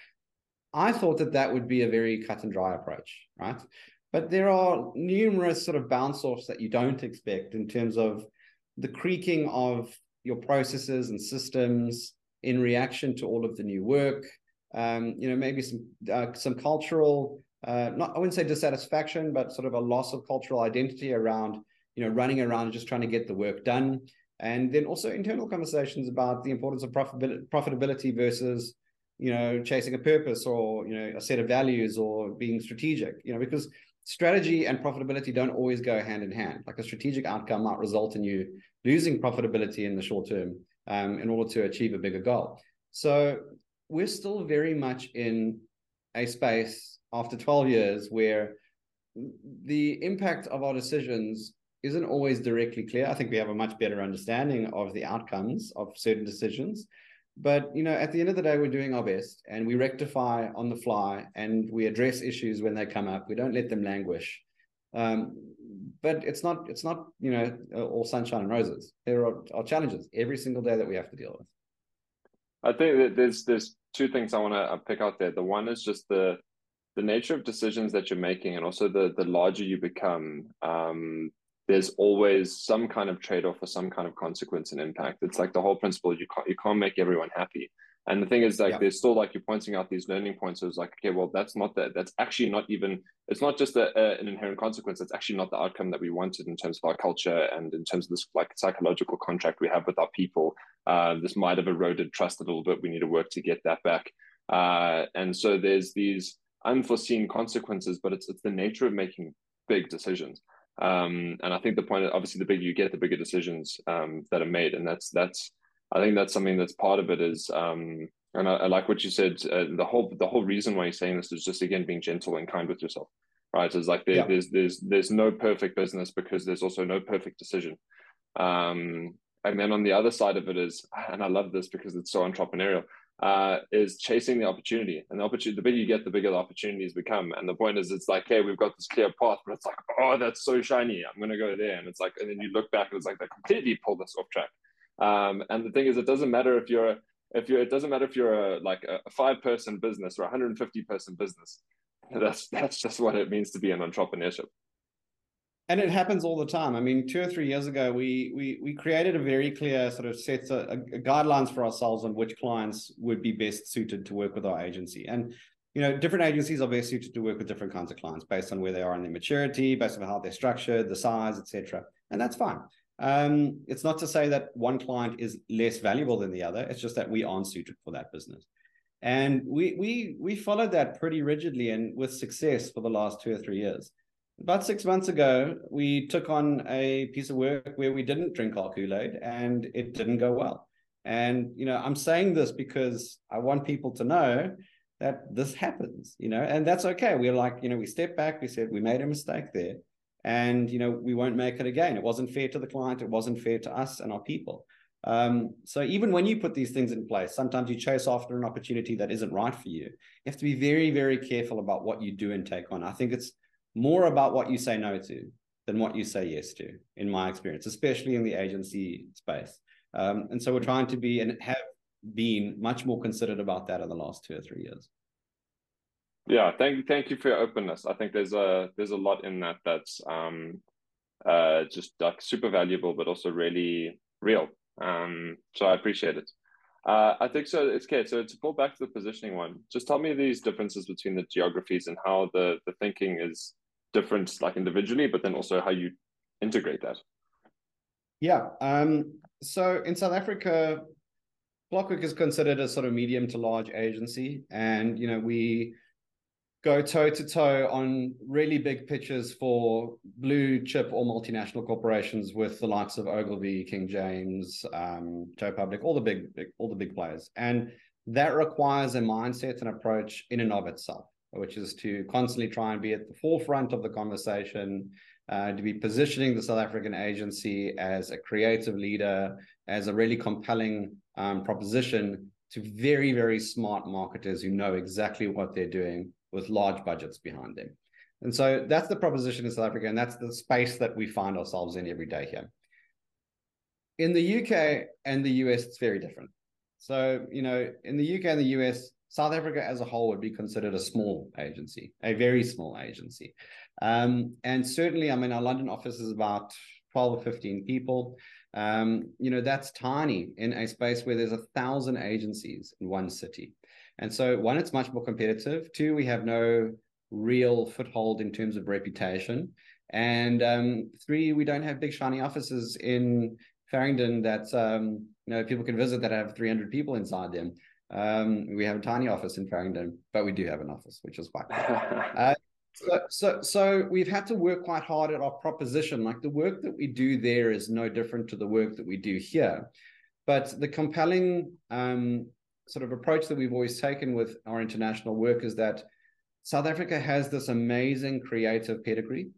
I thought that that would be a very cut and dry approach, right? But there are numerous sort of bounce offs that you don't expect in terms of the creaking of your processes and systems in reaction to all of the new work. Um, you know, maybe some uh, some cultural uh, not I wouldn't say dissatisfaction, but sort of a loss of cultural identity around you know running around just trying to get the work done, and then also internal conversations about the importance of profitability versus you know chasing a purpose or you know a set of values or being strategic. You know because strategy and profitability don't always go hand in hand. Like a strategic outcome might result in you losing profitability in the short term um, in order to achieve a bigger goal. So we're still very much in a space after 12 years where the impact of our decisions isn't always directly clear. I think we have a much better understanding of the outcomes of certain decisions. But you know, at the end of the day, we're doing our best and we rectify on the fly and we address issues when they come up. We don't let them languish. Um, but it's not it's not you know all sunshine and roses. There are, are challenges every single day that we have to deal with.
I think that there's there's two things I want to pick out there. The one is just the the nature of decisions that you're making and also the the larger you become um, there's always some kind of trade-off or some kind of consequence and impact it's like the whole principle you can't you can't make everyone happy And the thing is, like, yeah. there's still like you're pointing out these learning points. So it's like, okay, well, that's not that. That's actually not even. It's not just a, a, an inherent consequence. It's actually not the outcome that we wanted in terms of our culture and in terms of this like psychological contract we have with our people. Uh, this might have eroded trust a little bit. We need to work to get that back. Uh, and so there's these unforeseen consequences, but it's it's the nature of making big decisions. Um, and I think the point, obviously, the bigger you get, the bigger decisions um, that are made, and that's that's I think that's something that's part of it is, um, and I, I, like what you said. Uh, the whole the whole reason why you're saying this is just again being gentle and kind with yourself, right? It's like there, yeah. there's there's there's no perfect business because there's also no perfect decision. Um, and then on the other side of it is, and I love this because it's so entrepreneurial, uh, is chasing the opportunity. And the opportunity, the bigger you get, the bigger the opportunities become. And the point is, it's like, hey, we've got this clear path, but it's like, oh, that's so shiny. I'm going to go there. And it's like, and then you look back and it's like, they completely pulled us off track. Um, and the thing is, it doesn't matter if you're if you're it doesn't matter if you're a like a five person business or a 150 person business. That's that's just what it means to be an entrepreneurship.
And it happens all the time. I mean, two or three years ago, we we we created a very clear sort of set of, uh, guidelines for ourselves on which clients would be best suited to work with our agency. And you know, different agencies are best suited to work with different kinds of clients based on where they are in their maturity, based on how they're structured, the size, etc. And that's fine. Um, it's not to say that one client is less valuable than the other. It's just that we aren't suited for that business. And we we we followed that pretty rigidly and with success for the last two or three years. About six months ago, we took on a piece of work where we didn't drink our Kool-Aid and it didn't go well. And you know, I'm saying this because I want people to know that this happens, you know, and that's okay. We're like, you know, we step back, we said we made a mistake there and you know we won't make it again it wasn't fair to the client it wasn't fair to us and our people um, so even when you put these things in place sometimes you chase after an opportunity that isn't right for you you have to be very very careful about what you do and take on i think it's more about what you say no to than what you say yes to in my experience especially in the agency space um, and so we're trying to be and have been much more considered about that in the last two or three years
yeah, thank thank you for your openness. I think there's a there's a lot in that that's um, uh, just like super valuable, but also really real. Um, so I appreciate it. Uh, I think so. It's okay. So to pull back to the positioning one, just tell me these differences between the geographies and how the the thinking is different, like individually, but then also how you integrate that.
Yeah. Um, so in South Africa, Clockwork is considered a sort of medium to large agency, and you know we go toe to toe on really big pitches for blue chip or multinational corporations with the likes of Ogilvy, King James, um, Joe Public, all the big, big, all the big players, and that requires a mindset and approach in and of itself, which is to constantly try and be at the forefront of the conversation, uh, to be positioning the South African agency as a creative leader, as a really compelling um, proposition to very, very smart marketers who know exactly what they're doing with large budgets behind them. And so that's the proposition in South Africa, and that's the space that we find ourselves in every day here. In the UK and the US, it's very different. So, you know, in the UK and the US, South Africa as a whole would be considered a small agency, a very small agency. Um, and certainly, I mean, our London office is about 12 or 15 people. Um, you know, that's tiny in a space where there's a thousand agencies in one city. And so, one, it's much more competitive. Two, we have no real foothold in terms of reputation. And um, three, we don't have big shiny offices in Farringdon that um, you know people can visit that have 300 people inside them. Um, we have a tiny office in Farringdon, but we do have an office, which is quite uh, so, so, so we've had to work quite hard at our proposition. Like the work that we do there is no different to the work that we do here, but the compelling um, sort of approach that we've always taken with our international work is that South Africa has this amazing creative pedigree.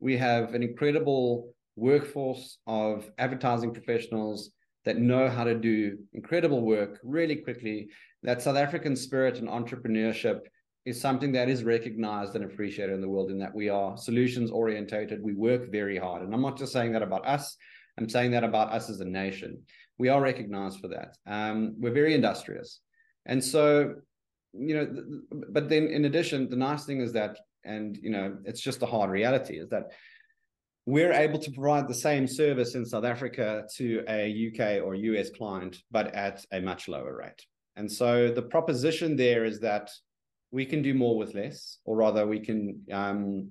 We have an incredible workforce of advertising professionals that know how to do incredible work really quickly. That South African spirit and entrepreneurship is something that is recognized and appreciated in the world in that we are solutions orientated. We work very hard. And I'm not just saying that about us, I'm saying that about us as a nation we are recognized for that. Um, we're very industrious. And so, you know, but then in addition, the nice thing is that, and, you know, it's just a hard reality is that we're able to provide the same service in South Africa to a UK or US client, but at a much lower rate. And so the proposition there is that we can do more with less, or rather, we can um,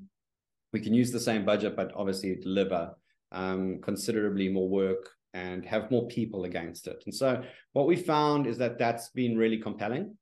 we can use the same budget, but obviously deliver um, considerably more work and have more people against it. And so what we found is that that's been really compelling.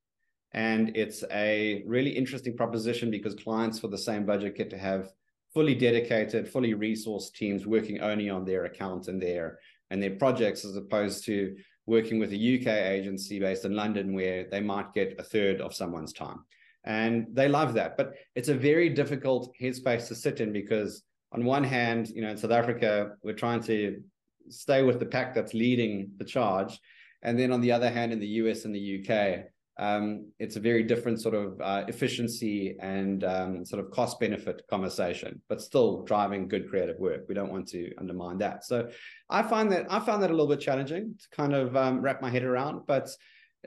And it's a really interesting proposition because clients for the same budget get to have fully dedicated, fully resourced teams working only on their account and their and their projects, as opposed to working with a UK agency based in London where they might get a third of someone's time. And they love that. But it's a very difficult headspace to sit in because on one hand, you know, in South Africa, we're trying to stay with the pack that's leading the charge. And then on the other hand, in the US and the UK, um, it's a very different sort of uh, efficiency and um, sort of cost benefit conversation, but still driving good creative work. We don't want to undermine that. So I find that I found that a little bit challenging to kind of um, wrap my head around. But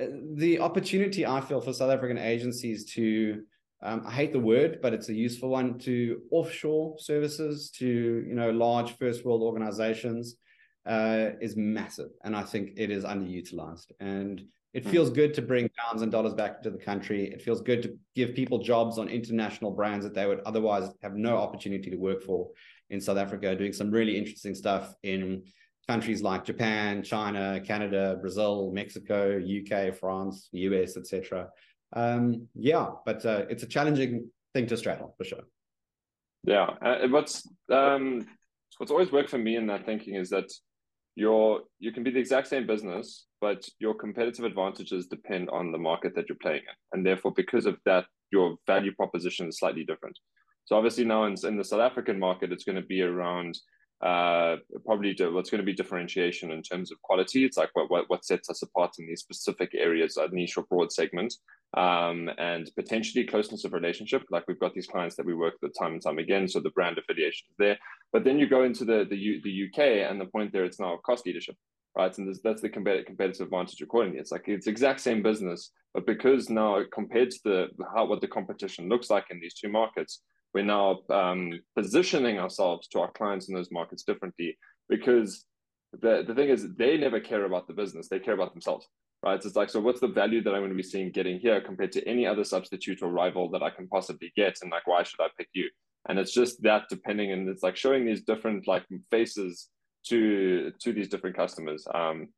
uh, the opportunity I feel for South African agencies to um, I hate the word, but it's a useful one to offshore services to you know large first world organizations uh, is massive, and I think it is underutilized. And it hmm. feels good to bring pounds and dollars back into the country. It feels good to give people jobs on international brands that they would otherwise have no opportunity to work for in South Africa, doing some really interesting stuff in countries like Japan, China, Canada, Brazil, Mexico, UK, France, US, etc. Um, yeah, but uh, it's a challenging thing to straddle for sure.
Yeah, uh, what's um, what's always worked for me in that thinking is that your you can be the exact same business, but your competitive advantages depend on the market that you're playing in, and therefore, because of that, your value proposition is slightly different. So obviously now in, in the South African market, it's going to be around uh, probably what's going to be differentiation in terms of quality. It's like what, what, what sets us apart in these specific areas, a niche or broad segment, um, and potentially closeness of relationship. Like we've got these clients that we work with time and time again, so the brand affiliation is there. But then you go into the the, U, the UK, and the point there, it's now cost leadership, right? And that's the competitive advantage accordingly. It's like it's exact same business, but because now compared to the how what the competition looks like in these two markets, we're now um, positioning ourselves to our clients in those markets differently because the, the thing is they never care about the business they care about themselves right? So it's like so what's the value that i'm going to be seeing getting here compared to any other substitute or rival that i can possibly get? And like why should i pick you? And it's just that depending and it's like showing these different like faces to to these different customers. Um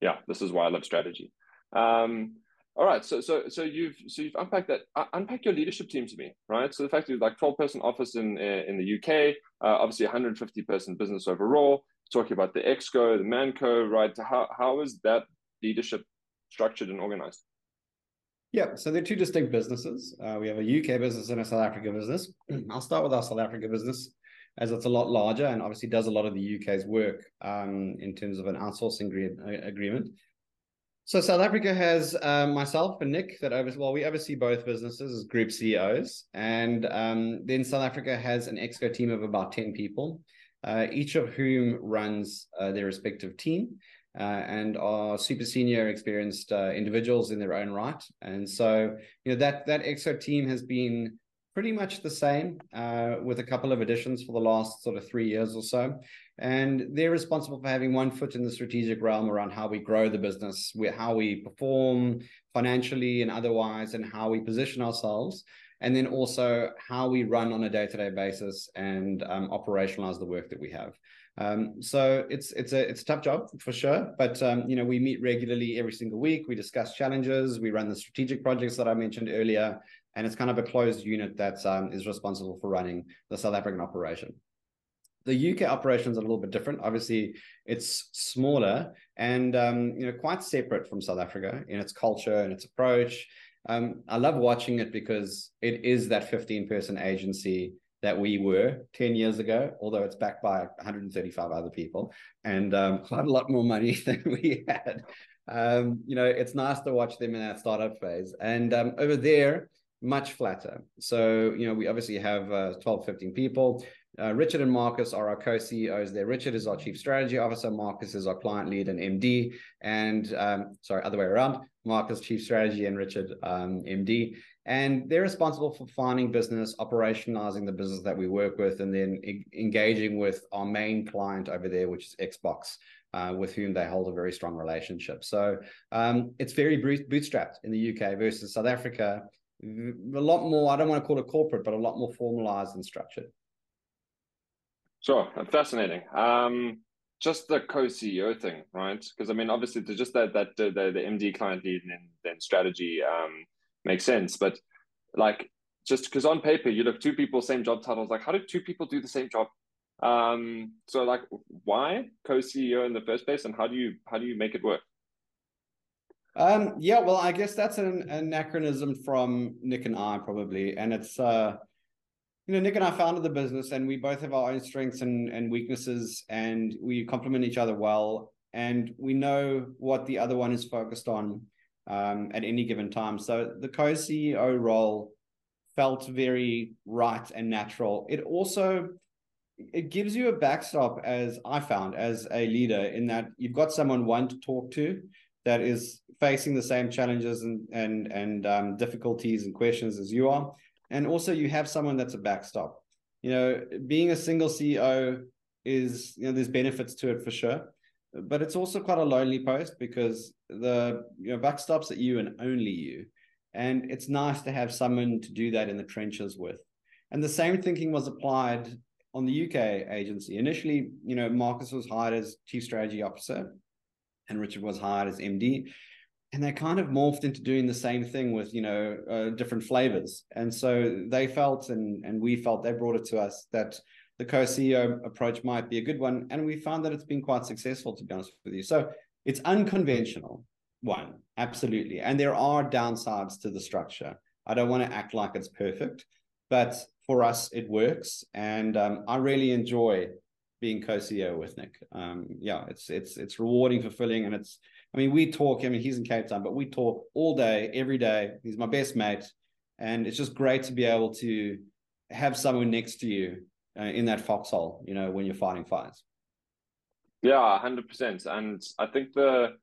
yeah this is why i love strategy. Um all right, so so so you've so you've unpacked that. Uh, unpack your leadership team to me, right? So the fact that you like twelve person office in uh, in the UK, uh, obviously 150 person business overall. Talking about the exco, the manco, right? How how is that leadership structured and organized?
Yeah, so they're two distinct businesses. Uh, we have a UK business and a South Africa business. I'll start with our South Africa business, as it's a lot larger and obviously does a lot of the UK's work um, in terms of an outsourcing agreement. So South Africa has um, myself and Nick that over well we oversee both businesses as group CEOs, and um, then South Africa has an exco team of about ten people, uh, each of whom runs uh, their respective team. Uh, and are super senior experienced uh, individuals in their own right and so you know that that exco team has been pretty much the same uh, with a couple of additions for the last sort of three years or so and they're responsible for having one foot in the strategic realm around how we grow the business, how we perform financially and otherwise, and how we position ourselves. And then also how we run on a day-to-day basis and um, operationalize the work that we have. Um, so it's it's a it's a tough job for sure, but um, you know we meet regularly every single week. We discuss challenges. We run the strategic projects that I mentioned earlier, and it's kind of a closed unit that um, is responsible for running the South African operation the UK operations are a little bit different. Obviously, it's smaller and um, you know quite separate from South Africa in its culture and its approach. Um, I love watching it because it is that 15 person agency that we were 10 years ago, although it's backed by 135 other people and um, quite a lot more money than we had. Um, you know, it's nice to watch them in that startup phase. And um, over there, much flatter. So, you know, we obviously have uh, 12, 15 people Uh, Richard and Marcus are our co-CEOs there. Richard is our chief strategy officer. Marcus is our client lead and MD. And um, sorry, other way around. Marcus chief strategy and Richard um, MD. And they're responsible for finding business, operationalizing the business that we work with, and then e- engaging with our main client over there, which is Xbox. Uh, with whom they hold a very strong relationship. So um, it's very bootstrapped in the UK versus South Africa. A lot more, I don't want to call it corporate, but a lot more formalized and structured.
Sure, fascinating. Um, just the co-CEO thing, right? Because I mean, obviously, there's just that that the, the, MD client lead and then, then strategy um, makes sense, but like just because on paper you look two people same job titles, like how do two people do the same job? Um, so like, why co-CEO in the first place, and how do you how do you make it work?
Um, yeah, well, I guess that's an, an anachronism from Nick and I probably, and it's uh, you know, Nick and I founded the business and we both have our own strengths and, and weaknesses and we complement each other well. And we know what the other one is focused on um, at any given time. So the co CEO role felt very right and natural. It also it gives you a backstop as I found as a leader in that you've got someone one to talk to that is facing the same challenges and and and um, difficulties and questions as you are. And also you have someone that's a backstop. You know being a single ceo is you know there's benefits to it for sure. But it's also quite a lonely post because the you know backstops at you and only you. And it's nice to have someone to do that in the trenches with. And the same thinking was applied on the uk agency. Initially you know marcus was hired as chief strategy officer and richard was hired as md and they kind of morphed into doing the same thing with you know uh, different flavors. And so they felt and and we felt they brought it to us that the co-ceo approach might be a good one. And we found that it's been quite successful to be honest with you. So it's unconventional one absolutely. And there are downsides to the structure. I don't want to act like it's perfect but for us it works. And um, i really enjoy being co-ceo with nick um, yeah it's it's it's rewarding fulfilling and it's I mean, we talk. I mean, he's in Cape Town, but we talk all day, every day. He's my best mate, and it's just great to be able to have someone next to you uh, in that foxhole. You know, when you're fighting fires.
Yeah, hundred percent. And I think the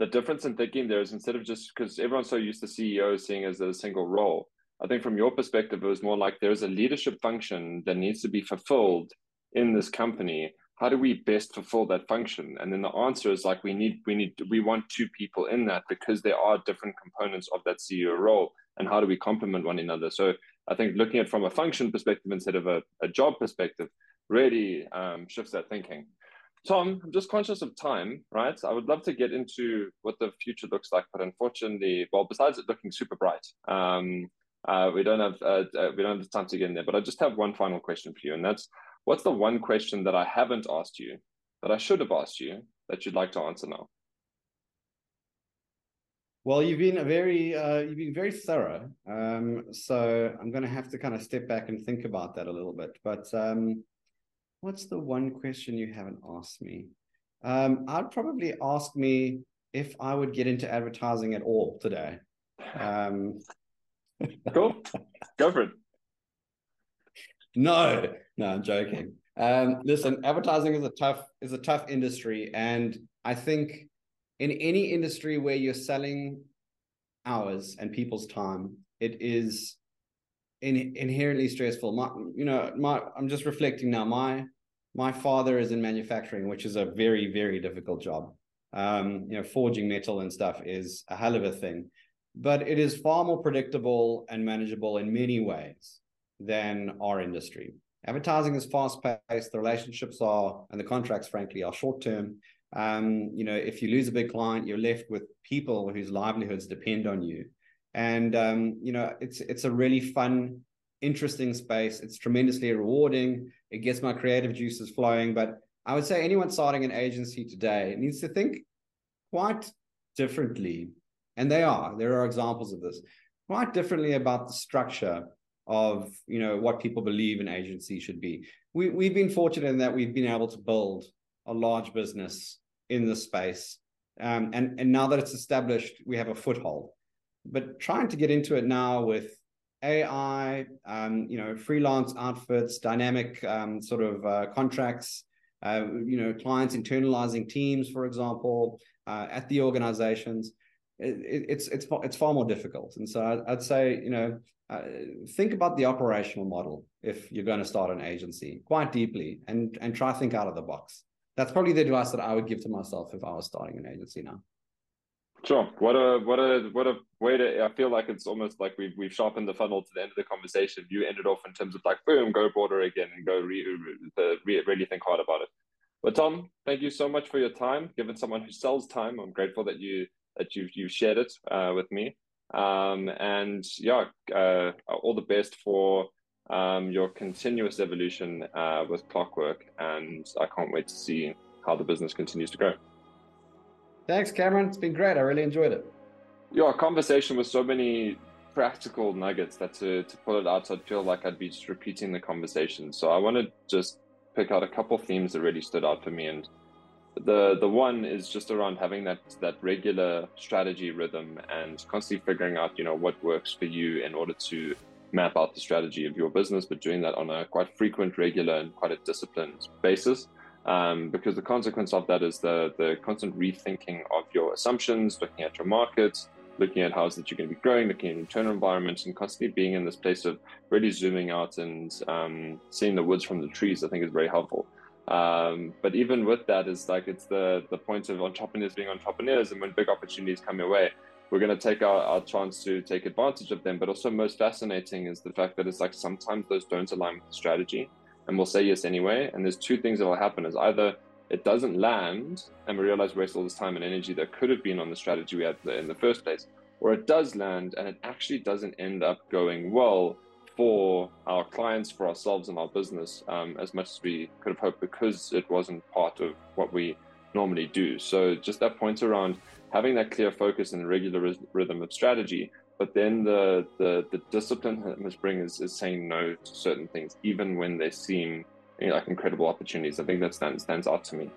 the difference in thinking there is instead of just because everyone's so used to CEO seeing as a single role. I think from your perspective, it was more like there's a leadership function that needs to be fulfilled in this company how do we best fulfill that function? And then the answer is like we need we need we want two people in that because there are different components of that ceo role and how do we complement one another? So i think looking at from a function perspective instead of a, a job perspective really um, shifts that thinking. Tom i'm just conscious of time right? I would love to get into what the future looks like but unfortunately well besides it looking super bright um, uh, we don't have uh, uh, we don't have the time to get in there but i just have one final question for you and that's What's the one question that I haven't asked you that I should have asked you that you'd like to answer now?
Well, you've been a very uh, you've been very thorough. Um, so I'm going to have to kind of step back and think about that a little bit. But um, what's the one question you haven't asked me? Um, I'd probably ask me if I would get into advertising at all today. Um,
cool, go for it.
No, no, I'm joking. Um, listen, advertising is a tough is a tough industry, and I think in any industry where you're selling hours and people's time, it is in, inherently stressful. My, you know, my I'm just reflecting now. My my father is in manufacturing, which is a very very difficult job. Um, you know, forging metal and stuff is a hell of a thing, but it is far more predictable and manageable in many ways than our industry. Advertising is fast paced. The relationships are, and the contracts, frankly, are short term. Um, you know, if you lose a big client, you're left with people whose livelihoods depend on you. And um, you know, it's it's a really fun, interesting space. It's tremendously rewarding. It gets my creative juices flowing. But I would say anyone starting an agency today needs to think quite differently. And they are. There are examples of this. Quite differently about the structure of you know what people believe an agency should be. We we've been fortunate in that we've been able to build a large business in this space, um, and and now that it's established, we have a foothold. But trying to get into it now with AI, um, you know, freelance outfits, dynamic um, sort of uh, contracts, uh, you know, clients internalizing teams, for example, uh, at the organizations. It, it's it's it's far more difficult, and so I'd say you know uh, think about the operational model if you're going to start an agency quite deeply and and try think out of the box. That's probably the advice that I would give to myself if I was starting an agency now.
Sure. What a what a what a way to. I feel like it's almost like we've we've sharpened the funnel to the end of the conversation. You ended off in terms of like boom, go broader again, and go re, re, really think hard about it. But Tom, thank you so much for your time. Given someone who sells time, I'm grateful that you that you you shared it uh, with me. Um, and yeah, uh, all the best for um, your continuous evolution uh, with Clockwork, and I can't wait to see how the business continues to grow.
Thanks, Cameron. It's been great. I really enjoyed it.
Yeah, conversation with so many practical nuggets that to, to pull it out, I'd feel like I'd be just repeating the conversation. So I want to just pick out a couple themes that really stood out for me. And the the one is just around having that that regular strategy rhythm and constantly figuring out, you know, what works for you in order to map out the strategy of your business, but doing that on a quite frequent, regular, and quite a disciplined basis um, because the consequence of that is the the constant rethinking of your assumptions, looking at your markets, looking at how is that you're going to be growing, looking at internal environments, and constantly being in this place of really zooming out and um, seeing the woods from the trees. I think is very helpful. Um, but even with that, it's like it's the the point of entrepreneurs being entrepreneurs, and when big opportunities come your way, we're going to take our, our chance to take advantage of them. But also, most fascinating is the fact that it's like sometimes those don't align with the strategy and we'll say yes anyway. And there's two things that will happen: is either it doesn't land, and we realize we waste all this time and energy that could have been on the strategy we had in the first place, or it does land and it actually doesn't end up going well for our clients, for ourselves, and our business um, as much as we could have hoped because it wasn't part of what we normally do. So just that point around having that clear focus and regular rhythm of strategy but then the the, the discipline that must bring is, is saying no to certain things, even when they seem you know, like incredible opportunities. I think that stands stands out to me.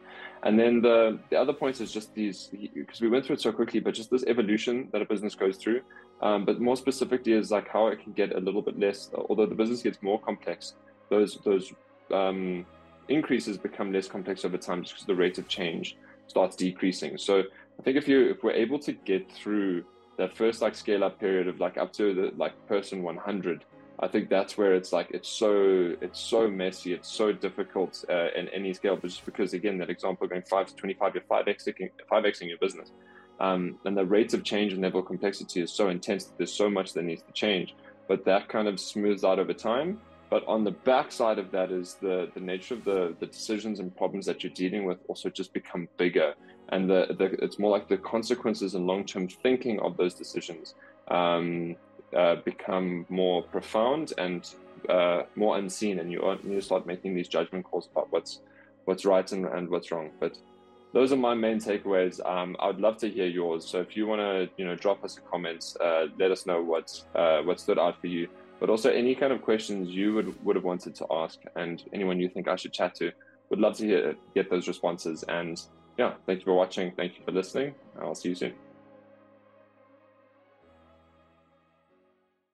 And then the the other point is just these because we went through it so quickly, but just this evolution that a business goes through. Um, but more specifically is like how it can get a little bit less. Although the business gets more complex, those those um, increases become less complex over time just because the rate of change starts decreasing. So I think if you if we're able to get through that first like scale up period of like up to the like person 100 i think that's where it's like it's so it's so messy it's so difficult uh, in any scale but just because again that example going 5 to 25 you're 5xing 5xing your business um, and the rates of change and level of complexity is so intense that there's so much that needs to change. But that kind of smooths out over time. But on the backside of that is the the nature of the the decisions and problems that you're dealing with also just become bigger. And the, the it's more like the consequences and long-term thinking of those decisions um, uh, become more profound and uh, more unseen. And you, you start making these judgment calls about what's what's right and, and what's wrong. But those are my main takeaways um, i would love to hear yours so if you want to you know drop us a comment uh, let us know what uh, what stood out for you but also any kind of questions you would would have wanted to ask and anyone you think i should chat to would love to hear get those responses and yeah, thank you for watching. Thank you for listening. I'll see you soon.